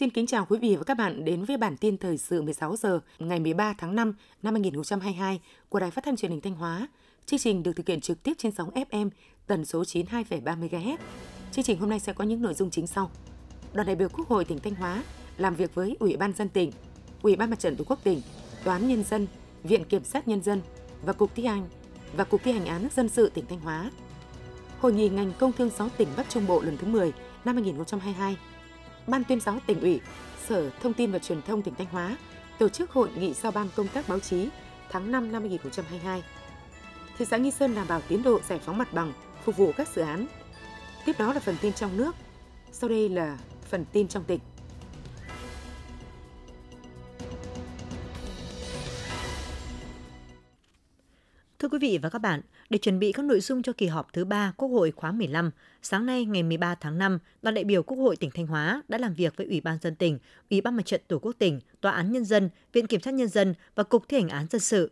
Xin kính chào quý vị và các bạn đến với bản tin thời sự 16 giờ ngày 13 tháng 5 năm 2022 của Đài Phát thanh Truyền hình Thanh Hóa. Chương trình được thực hiện trực tiếp trên sóng FM tần số 92,3 MHz. Chương trình hôm nay sẽ có những nội dung chính sau. Đoàn đại biểu Quốc hội tỉnh Thanh Hóa làm việc với Ủy ban dân tỉnh, Ủy ban Mặt trận Tổ quốc tỉnh, Toán nhân dân, Viện Kiểm sát nhân dân và Cục thi hành và Cục thi hành án dân sự tỉnh Thanh Hóa. Hội nghị ngành công thương 6 tỉnh Bắc Trung Bộ lần thứ 10 năm 2022 Ban tuyên giáo tỉnh ủy, Sở Thông tin và Truyền thông tỉnh Thanh Hóa tổ chức hội nghị giao ban công tác báo chí tháng 5 năm 2022. Thị xã Nghi Sơn đảm bảo tiến độ giải phóng mặt bằng, phục vụ các dự án. Tiếp đó là phần tin trong nước. Sau đây là phần tin trong tỉnh. Thưa quý vị và các bạn, để chuẩn bị các nội dung cho kỳ họp thứ 3 Quốc hội khóa 15, sáng nay ngày 13 tháng 5, đoàn đại biểu Quốc hội tỉnh Thanh Hóa đã làm việc với Ủy ban dân tỉnh, Ủy ban Mặt trận Tổ quốc tỉnh, Tòa án Nhân dân, Viện Kiểm sát Nhân dân và Cục thi hành án dân sự.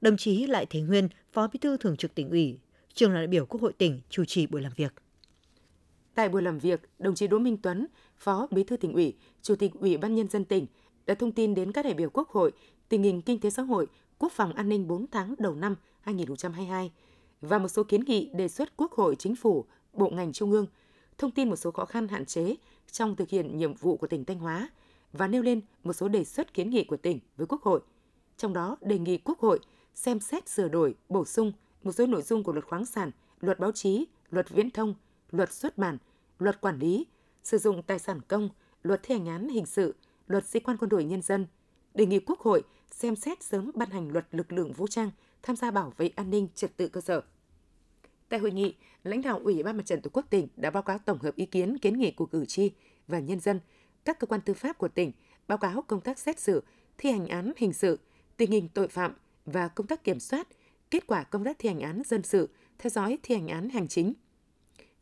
Đồng chí Lại Thế Nguyên, Phó Bí thư Thường trực tỉnh ủy, trường đại biểu Quốc hội tỉnh chủ trì buổi làm việc. Tại buổi làm việc, đồng chí Đỗ Minh Tuấn, Phó Bí thư tỉnh ủy, Chủ tịch Ủy ban Nhân dân tỉnh đã thông tin đến các đại biểu Quốc hội tình hình kinh tế xã hội, quốc phòng an ninh 4 tháng đầu năm 2022 và một số kiến nghị đề xuất Quốc hội, Chính phủ, Bộ ngành Trung ương, thông tin một số khó khăn hạn chế trong thực hiện nhiệm vụ của tỉnh Thanh Hóa và nêu lên một số đề xuất kiến nghị của tỉnh với Quốc hội. Trong đó đề nghị Quốc hội xem xét sửa đổi, bổ sung một số nội dung của luật khoáng sản, luật báo chí, luật viễn thông, luật xuất bản, luật quản lý, sử dụng tài sản công, luật thi hành án hình sự, luật sĩ quan quân đội nhân dân, đề nghị Quốc hội xem xét sớm ban hành luật lực lượng vũ trang tham gia bảo vệ an ninh trật tự cơ sở. Tại hội nghị, lãnh đạo Ủy ban Mặt trận Tổ quốc tỉnh đã báo cáo tổng hợp ý kiến kiến nghị của cử tri và nhân dân, các cơ quan tư pháp của tỉnh, báo cáo công tác xét xử, thi hành án hình sự, tình hình tội phạm và công tác kiểm soát, kết quả công tác thi hành án dân sự, theo dõi thi hành án hành chính.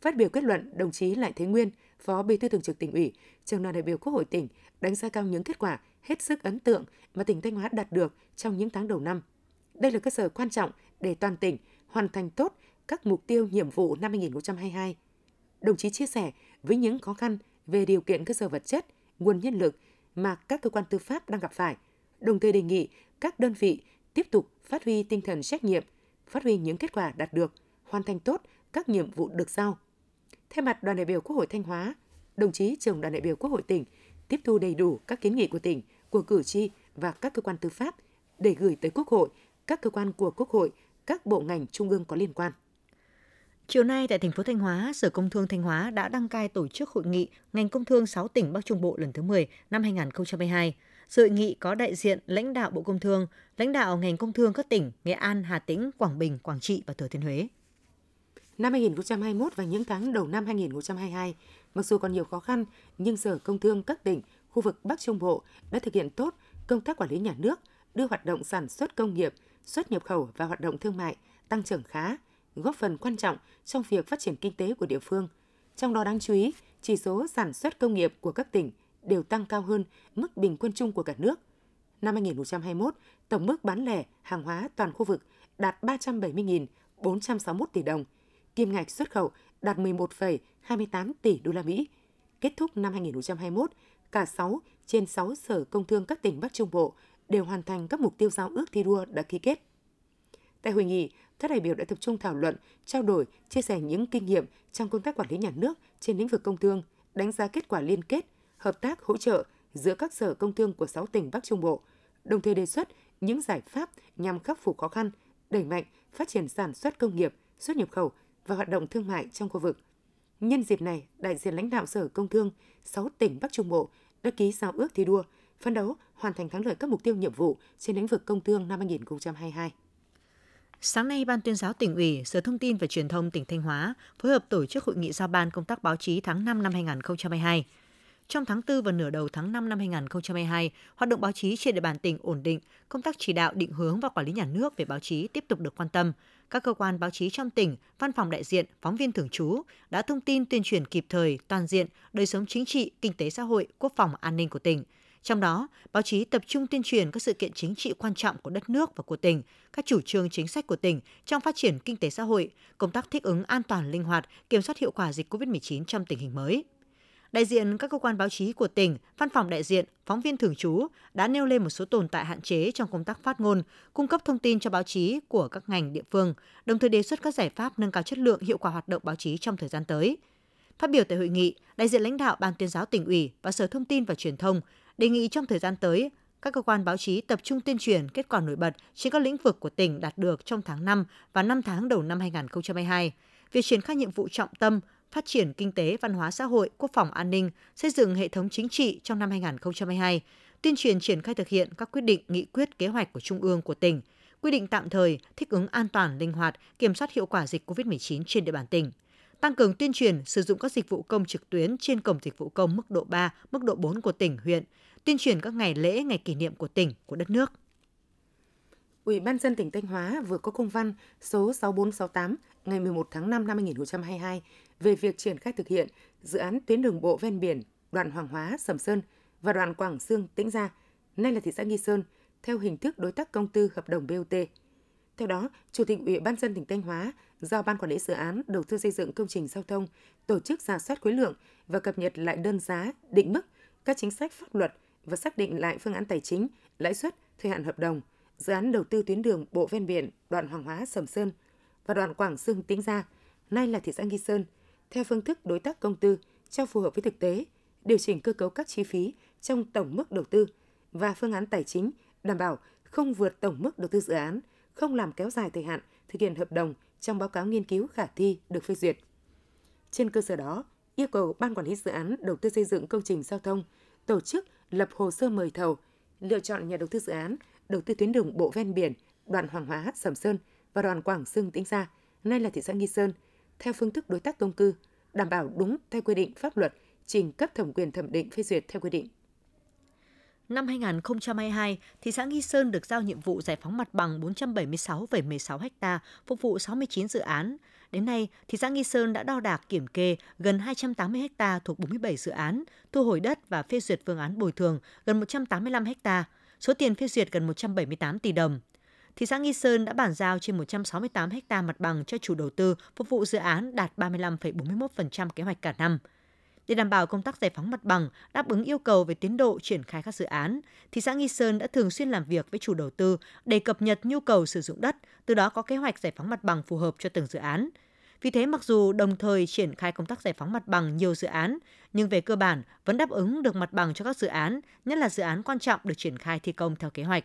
Phát biểu kết luận, đồng chí Lại Thế Nguyên, Phó Bí thư Thường trực tỉnh ủy, trưởng đoàn đại biểu Quốc hội tỉnh đánh giá cao những kết quả hết sức ấn tượng mà tỉnh Thanh Hóa đạt được trong những tháng đầu năm. Đây là cơ sở quan trọng để toàn tỉnh hoàn thành tốt các mục tiêu nhiệm vụ năm 2022. Đồng chí chia sẻ với những khó khăn về điều kiện cơ sở vật chất, nguồn nhân lực mà các cơ quan tư pháp đang gặp phải, đồng thời đề nghị các đơn vị tiếp tục phát huy tinh thần trách nhiệm, phát huy những kết quả đạt được, hoàn thành tốt các nhiệm vụ được giao. Thay mặt đoàn đại biểu Quốc hội Thanh Hóa, đồng chí trưởng đoàn đại biểu Quốc hội tỉnh tiếp thu đầy đủ các kiến nghị của tỉnh, của cử tri và các cơ quan tư pháp để gửi tới Quốc hội, các cơ quan của Quốc hội, các bộ ngành trung ương có liên quan. Chiều nay tại thành phố Thanh Hóa, Sở Công Thương Thanh Hóa đã đăng cai tổ chức hội nghị ngành công thương 6 tỉnh Bắc Trung Bộ lần thứ 10 năm 2022. Dự hội nghị có đại diện lãnh đạo Bộ Công Thương, lãnh đạo ngành công thương các tỉnh Nghệ An, Hà Tĩnh, Quảng Bình, Quảng Trị và Thừa Thiên Huế. Năm 2021 và những tháng đầu năm 2022, mặc dù còn nhiều khó khăn, nhưng Sở Công Thương các tỉnh, khu vực Bắc Trung Bộ đã thực hiện tốt công tác quản lý nhà nước, đưa hoạt động sản xuất công nghiệp, xuất nhập khẩu và hoạt động thương mại tăng trưởng khá, góp phần quan trọng trong việc phát triển kinh tế của địa phương. Trong đó đáng chú ý, chỉ số sản xuất công nghiệp của các tỉnh đều tăng cao hơn mức bình quân chung của cả nước. Năm 2021, tổng mức bán lẻ hàng hóa toàn khu vực đạt 370.461 tỷ đồng, kim ngạch xuất khẩu đạt 11,28 tỷ đô la Mỹ. Kết thúc năm 2021, cả 6 trên 6 sở công thương các tỉnh Bắc Trung Bộ đều hoàn thành các mục tiêu giao ước thi đua đã ký kết. Tại hội nghị, các đại biểu đã tập trung thảo luận, trao đổi, chia sẻ những kinh nghiệm trong công tác quản lý nhà nước trên lĩnh vực công thương, đánh giá kết quả liên kết, hợp tác hỗ trợ giữa các sở công thương của 6 tỉnh Bắc Trung Bộ, đồng thời đề xuất những giải pháp nhằm khắc phục khó khăn, đẩy mạnh phát triển sản xuất công nghiệp, xuất nhập khẩu và hoạt động thương mại trong khu vực. Nhân dịp này, đại diện lãnh đạo Sở Công Thương 6 tỉnh Bắc Trung Bộ đã ký giao ước thi đua, phấn đấu hoàn thành thắng lợi các mục tiêu nhiệm vụ trên lĩnh vực công thương năm 2022. Sáng nay, Ban tuyên giáo tỉnh ủy, Sở Thông tin và Truyền thông tỉnh Thanh Hóa phối hợp tổ chức hội nghị giao ban công tác báo chí tháng 5 năm 2022. Trong tháng 4 và nửa đầu tháng 5 năm 2022, hoạt động báo chí trên địa bàn tỉnh ổn định, công tác chỉ đạo định hướng và quản lý nhà nước về báo chí tiếp tục được quan tâm. Các cơ quan báo chí trong tỉnh, văn phòng đại diện, phóng viên thường trú đã thông tin tuyên truyền kịp thời, toàn diện, đời sống chính trị, kinh tế xã hội, quốc phòng, an ninh của tỉnh – trong đó, báo chí tập trung tuyên truyền các sự kiện chính trị quan trọng của đất nước và của tỉnh, các chủ trương chính sách của tỉnh trong phát triển kinh tế xã hội, công tác thích ứng an toàn linh hoạt, kiểm soát hiệu quả dịch COVID-19 trong tình hình mới đại diện các cơ quan báo chí của tỉnh, văn phòng đại diện, phóng viên thường trú đã nêu lên một số tồn tại hạn chế trong công tác phát ngôn, cung cấp thông tin cho báo chí của các ngành địa phương, đồng thời đề xuất các giải pháp nâng cao chất lượng hiệu quả hoạt động báo chí trong thời gian tới. Phát biểu tại hội nghị, đại diện lãnh đạo Ban tuyên giáo tỉnh ủy và Sở Thông tin và Truyền thông đề nghị trong thời gian tới, các cơ quan báo chí tập trung tuyên truyền kết quả nổi bật trên các lĩnh vực của tỉnh đạt được trong tháng 5 và 5 tháng đầu năm 2022, việc triển khai nhiệm vụ trọng tâm, phát triển kinh tế, văn hóa xã hội, quốc phòng an ninh, xây dựng hệ thống chính trị trong năm 2022, tuyên truyền triển khai thực hiện các quyết định, nghị quyết, kế hoạch của Trung ương của tỉnh, quy định tạm thời, thích ứng an toàn, linh hoạt, kiểm soát hiệu quả dịch COVID-19 trên địa bàn tỉnh tăng cường tuyên truyền sử dụng các dịch vụ công trực tuyến trên cổng dịch vụ công mức độ 3, mức độ 4 của tỉnh, huyện, tuyên truyền các ngày lễ, ngày kỷ niệm của tỉnh, của đất nước. Ủy ban dân tỉnh Thanh Hóa vừa có công văn số 6468 ngày 11 tháng 5 năm 2022 về việc triển khai thực hiện dự án tuyến đường bộ ven biển đoạn Hoàng Hóa Sầm Sơn và đoạn Quảng Sương Tĩnh Gia, nay là thị xã Nghi Sơn, theo hình thức đối tác công tư hợp đồng BOT. Theo đó, Chủ tịch Ủy ban dân tỉnh Thanh Hóa giao Ban Quản lý Dự án Đầu tư xây dựng công trình giao thông tổ chức giả soát khối lượng và cập nhật lại đơn giá, định mức, các chính sách pháp luật và xác định lại phương án tài chính, lãi suất, thời hạn hợp đồng, dự án đầu tư tuyến đường bộ ven biển đoạn Hoàng Hóa Sầm Sơn và đoạn Quảng Sương Tĩnh Gia, nay là thị xã Nghi Sơn, theo phương thức đối tác công tư cho phù hợp với thực tế, điều chỉnh cơ cấu các chi phí trong tổng mức đầu tư và phương án tài chính đảm bảo không vượt tổng mức đầu tư dự án, không làm kéo dài thời hạn thực hiện hợp đồng trong báo cáo nghiên cứu khả thi được phê duyệt. Trên cơ sở đó, yêu cầu Ban Quản lý Dự án Đầu tư xây dựng công trình giao thông tổ chức lập hồ sơ mời thầu, lựa chọn nhà đầu tư dự án đầu tư tuyến đường bộ ven biển đoạn Hoàng Hóa, Sầm Sơn và đoạn Quảng Sương Tĩnh Gia, nay là thị xã Nghi Sơn, theo phương thức đối tác công cư, đảm bảo đúng theo quy định pháp luật, trình cấp thẩm quyền thẩm định phê duyệt theo quy định. Năm 2022, thị xã Nghi Sơn được giao nhiệm vụ giải phóng mặt bằng 476,16 ha, phục vụ 69 dự án. Đến nay, thị xã Nghi Sơn đã đo đạc kiểm kê gần 280 ha thuộc 47 dự án, thu hồi đất và phê duyệt phương án bồi thường gần 185 ha, số tiền phê duyệt gần 178 tỷ đồng. Thị xã Nghi Sơn đã bàn giao trên 168 ha mặt bằng cho chủ đầu tư phục vụ dự án đạt 35,41% kế hoạch cả năm. Để đảm bảo công tác giải phóng mặt bằng, đáp ứng yêu cầu về tiến độ triển khai các dự án, thị xã Nghi Sơn đã thường xuyên làm việc với chủ đầu tư để cập nhật nhu cầu sử dụng đất, từ đó có kế hoạch giải phóng mặt bằng phù hợp cho từng dự án. Vì thế mặc dù đồng thời triển khai công tác giải phóng mặt bằng nhiều dự án, nhưng về cơ bản vẫn đáp ứng được mặt bằng cho các dự án, nhất là dự án quan trọng được triển khai thi công theo kế hoạch.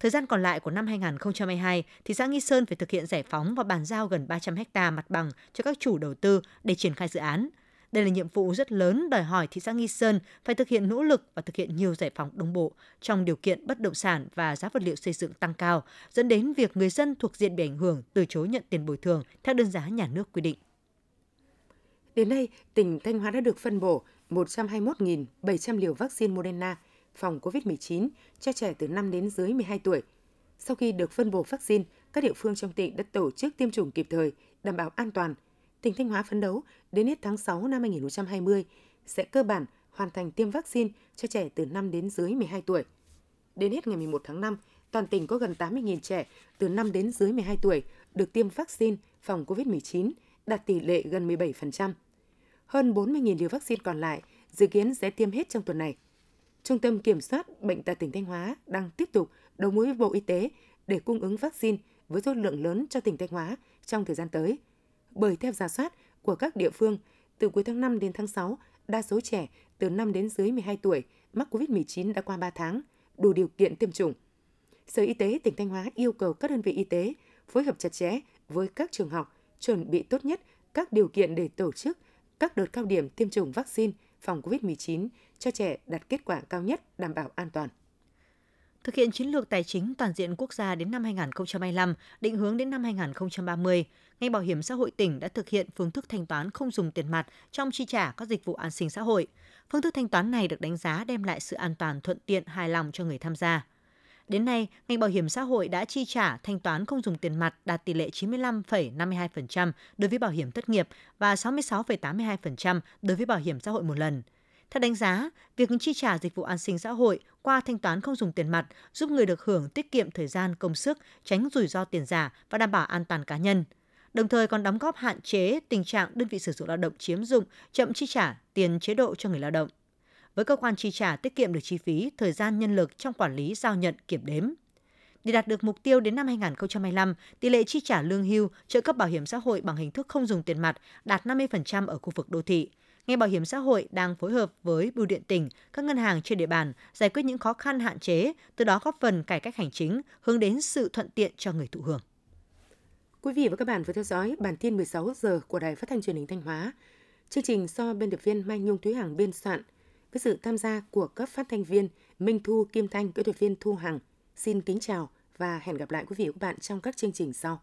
Thời gian còn lại của năm 2022, thị xã Nghi Sơn phải thực hiện giải phóng và bàn giao gần 300 ha mặt bằng cho các chủ đầu tư để triển khai dự án. Đây là nhiệm vụ rất lớn đòi hỏi thị xã Nghi Sơn phải thực hiện nỗ lực và thực hiện nhiều giải phóng đồng bộ trong điều kiện bất động sản và giá vật liệu xây dựng tăng cao, dẫn đến việc người dân thuộc diện bị ảnh hưởng từ chối nhận tiền bồi thường theo đơn giá nhà nước quy định. Đến nay, tỉnh Thanh Hóa đã được phân bổ 121.700 liều vaccine Moderna phòng COVID-19 cho trẻ từ 5 đến dưới 12 tuổi. Sau khi được phân bổ vaccine, các địa phương trong tỉnh đã tổ chức tiêm chủng kịp thời, đảm bảo an toàn – tỉnh Thanh Hóa phấn đấu đến hết tháng 6 năm 2020 sẽ cơ bản hoàn thành tiêm vaccine cho trẻ từ 5 đến dưới 12 tuổi. Đến hết ngày 11 tháng 5, toàn tỉnh có gần 80.000 trẻ từ 5 đến dưới 12 tuổi được tiêm vaccine phòng COVID-19, đạt tỷ lệ gần 17%. Hơn 40.000 liều vaccine còn lại dự kiến sẽ tiêm hết trong tuần này. Trung tâm Kiểm soát Bệnh tật tỉnh Thanh Hóa đang tiếp tục đấu mối với Bộ Y tế để cung ứng vaccine với số lượng lớn cho tỉnh Thanh Hóa trong thời gian tới – bởi theo giả soát của các địa phương, từ cuối tháng 5 đến tháng 6, đa số trẻ từ 5 đến dưới 12 tuổi mắc COVID-19 đã qua 3 tháng, đủ điều kiện tiêm chủng. Sở Y tế tỉnh Thanh Hóa yêu cầu các đơn vị y tế phối hợp chặt chẽ với các trường học, chuẩn bị tốt nhất các điều kiện để tổ chức các đợt cao điểm tiêm chủng vaccine phòng COVID-19 cho trẻ đạt kết quả cao nhất đảm bảo an toàn thực hiện chiến lược tài chính toàn diện quốc gia đến năm 2025, định hướng đến năm 2030, ngành bảo hiểm xã hội tỉnh đã thực hiện phương thức thanh toán không dùng tiền mặt trong chi trả các dịch vụ an sinh xã hội. Phương thức thanh toán này được đánh giá đem lại sự an toàn, thuận tiện, hài lòng cho người tham gia. Đến nay, ngành bảo hiểm xã hội đã chi trả thanh toán không dùng tiền mặt đạt tỷ lệ 95,52% đối với bảo hiểm thất nghiệp và 66,82% đối với bảo hiểm xã hội một lần – theo đánh giá, việc chi trả dịch vụ an sinh xã hội qua thanh toán không dùng tiền mặt giúp người được hưởng tiết kiệm thời gian công sức, tránh rủi ro tiền giả và đảm bảo an toàn cá nhân. đồng thời còn đóng góp hạn chế tình trạng đơn vị sử dụng lao động chiếm dụng, chậm chi trả tiền chế độ cho người lao động. Với cơ quan chi trả tiết kiệm được chi phí, thời gian nhân lực trong quản lý giao nhận kiểm đếm. Để đạt được mục tiêu đến năm 2025, tỷ lệ chi trả lương hưu, trợ cấp bảo hiểm xã hội bằng hình thức không dùng tiền mặt đạt 50% ở khu vực đô thị. Ngành Bảo hiểm xã hội đang phối hợp với Bưu điện tỉnh, các ngân hàng trên địa bàn giải quyết những khó khăn hạn chế, từ đó góp phần cải cách hành chính, hướng đến sự thuận tiện cho người thụ hưởng. Quý vị và các bạn vừa theo dõi bản tin 16 giờ của Đài Phát thanh Truyền hình Thanh Hóa. Chương trình do biên tập viên Mai Nhung Thúy Hằng biên soạn với sự tham gia của các phát thanh viên Minh Thu, Kim Thanh, kỹ thuật viên Thu Hằng. Xin kính chào và hẹn gặp lại quý vị và các bạn trong các chương trình sau.